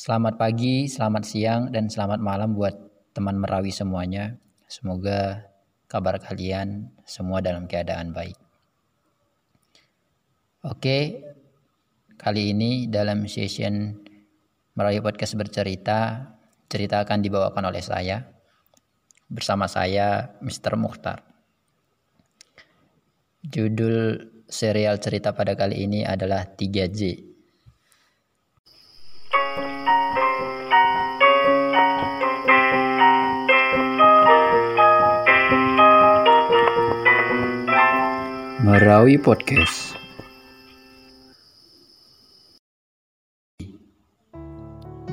Selamat pagi, selamat siang, dan selamat malam buat teman Merawi semuanya. Semoga kabar kalian semua dalam keadaan baik. Oke, kali ini dalam session Merawi Podcast bercerita, cerita akan dibawakan oleh saya bersama saya Mr. Mukhtar. Judul serial cerita pada kali ini adalah 3J Merawi Podcast.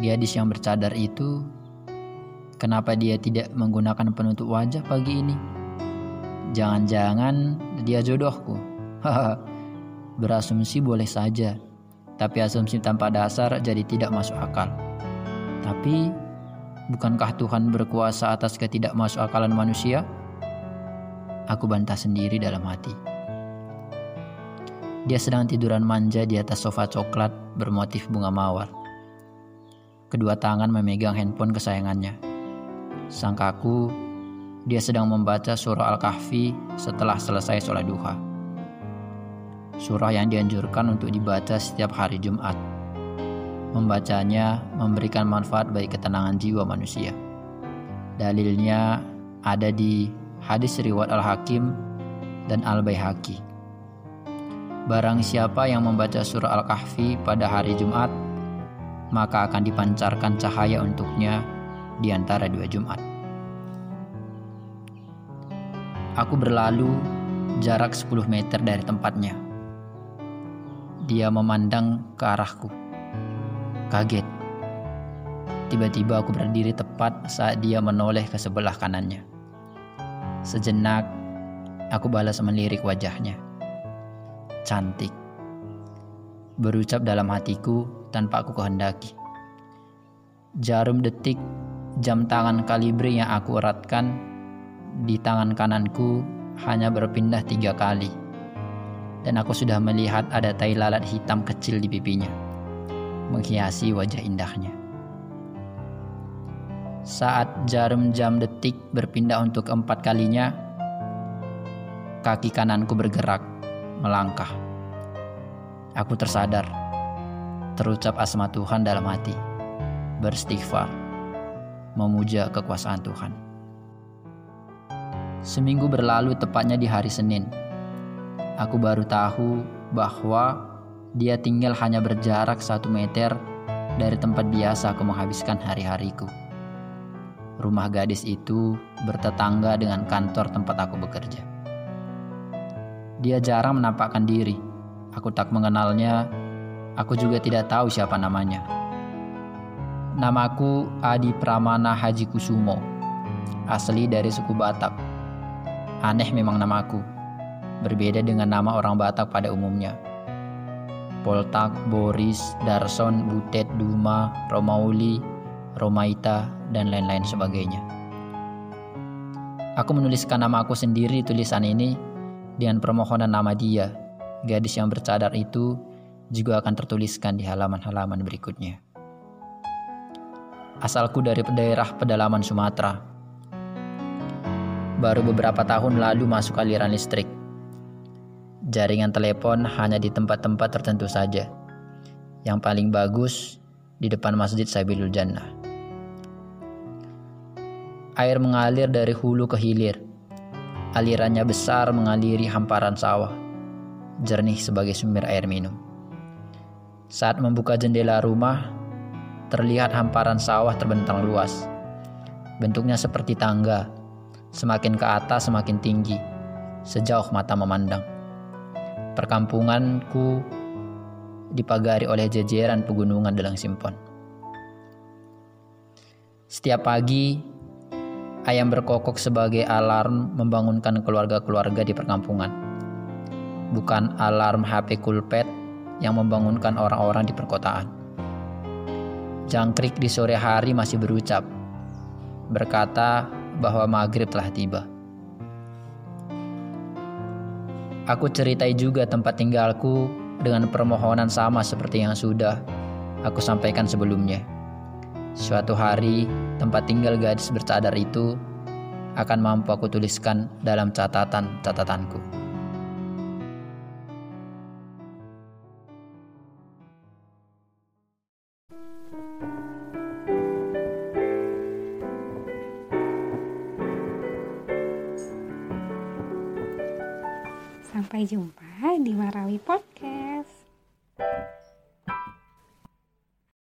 Gadis yang bercadar itu, kenapa dia tidak menggunakan penutup wajah pagi ini? Jangan-jangan dia jodohku. Berasumsi boleh saja, tapi asumsi tanpa dasar jadi tidak masuk akal. Tapi, bukankah Tuhan berkuasa atas ketidakmasuk-akalan manusia? Aku bantah sendiri dalam hati. Dia sedang tiduran manja di atas sofa coklat bermotif bunga mawar. Kedua tangan memegang handphone kesayangannya. Sangkaku, dia sedang membaca surah Al-Kahfi setelah selesai sholat duha. Surah yang dianjurkan untuk dibaca setiap hari Jumat. Membacanya memberikan manfaat bagi ketenangan jiwa manusia. Dalilnya ada di hadis riwayat Al-Hakim dan Al-Baihaqi. Barang siapa yang membaca surah Al-Kahfi pada hari Jumat, maka akan dipancarkan cahaya untuknya di antara dua Jumat. Aku berlalu jarak 10 meter dari tempatnya. Dia memandang ke arahku. Kaget. Tiba-tiba aku berdiri tepat saat dia menoleh ke sebelah kanannya. Sejenak, aku balas melirik wajahnya cantik. Berucap dalam hatiku tanpa aku kehendaki. Jarum detik jam tangan kalibre yang aku eratkan di tangan kananku hanya berpindah tiga kali. Dan aku sudah melihat ada tai lalat hitam kecil di pipinya, menghiasi wajah indahnya. Saat jarum jam detik berpindah untuk keempat kalinya, kaki kananku bergerak melangkah. Aku tersadar, terucap asma Tuhan dalam hati, beristighfar, memuja kekuasaan Tuhan. Seminggu berlalu tepatnya di hari Senin. Aku baru tahu bahwa dia tinggal hanya berjarak satu meter dari tempat biasa aku menghabiskan hari-hariku. Rumah gadis itu bertetangga dengan kantor tempat aku bekerja. Dia jarang menampakkan diri. Aku tak mengenalnya. Aku juga tidak tahu siapa namanya. Namaku Adi Pramana Haji Kusumo. Asli dari suku Batak. Aneh memang namaku. Berbeda dengan nama orang Batak pada umumnya. Poltak, Boris, Darson, Butet, Duma, Romauli, Romaita, dan lain-lain sebagainya. Aku menuliskan nama aku sendiri tulisan ini dengan permohonan nama dia, gadis yang bercadar itu juga akan tertuliskan di halaman-halaman berikutnya. Asalku dari daerah pedalaman Sumatera. Baru beberapa tahun lalu masuk aliran listrik. Jaringan telepon hanya di tempat-tempat tertentu saja. Yang paling bagus di depan Masjid Sabilul Jannah. Air mengalir dari hulu ke hilir Alirannya besar mengaliri hamparan sawah, jernih sebagai sumber air minum. Saat membuka jendela rumah, terlihat hamparan sawah terbentang luas. Bentuknya seperti tangga, semakin ke atas semakin tinggi, sejauh mata memandang. Perkampunganku dipagari oleh jejeran pegunungan Delang Simpon. Setiap pagi, ayam berkokok sebagai alarm membangunkan keluarga-keluarga di perkampungan. Bukan alarm HP kulpet yang membangunkan orang-orang di perkotaan. Jangkrik di sore hari masih berucap, berkata bahwa maghrib telah tiba. Aku ceritai juga tempat tinggalku dengan permohonan sama seperti yang sudah aku sampaikan sebelumnya. Suatu hari, tempat tinggal gadis bercadar itu akan mampu aku tuliskan dalam catatan-catatanku. Sampai jumpa di Marawi Podcast.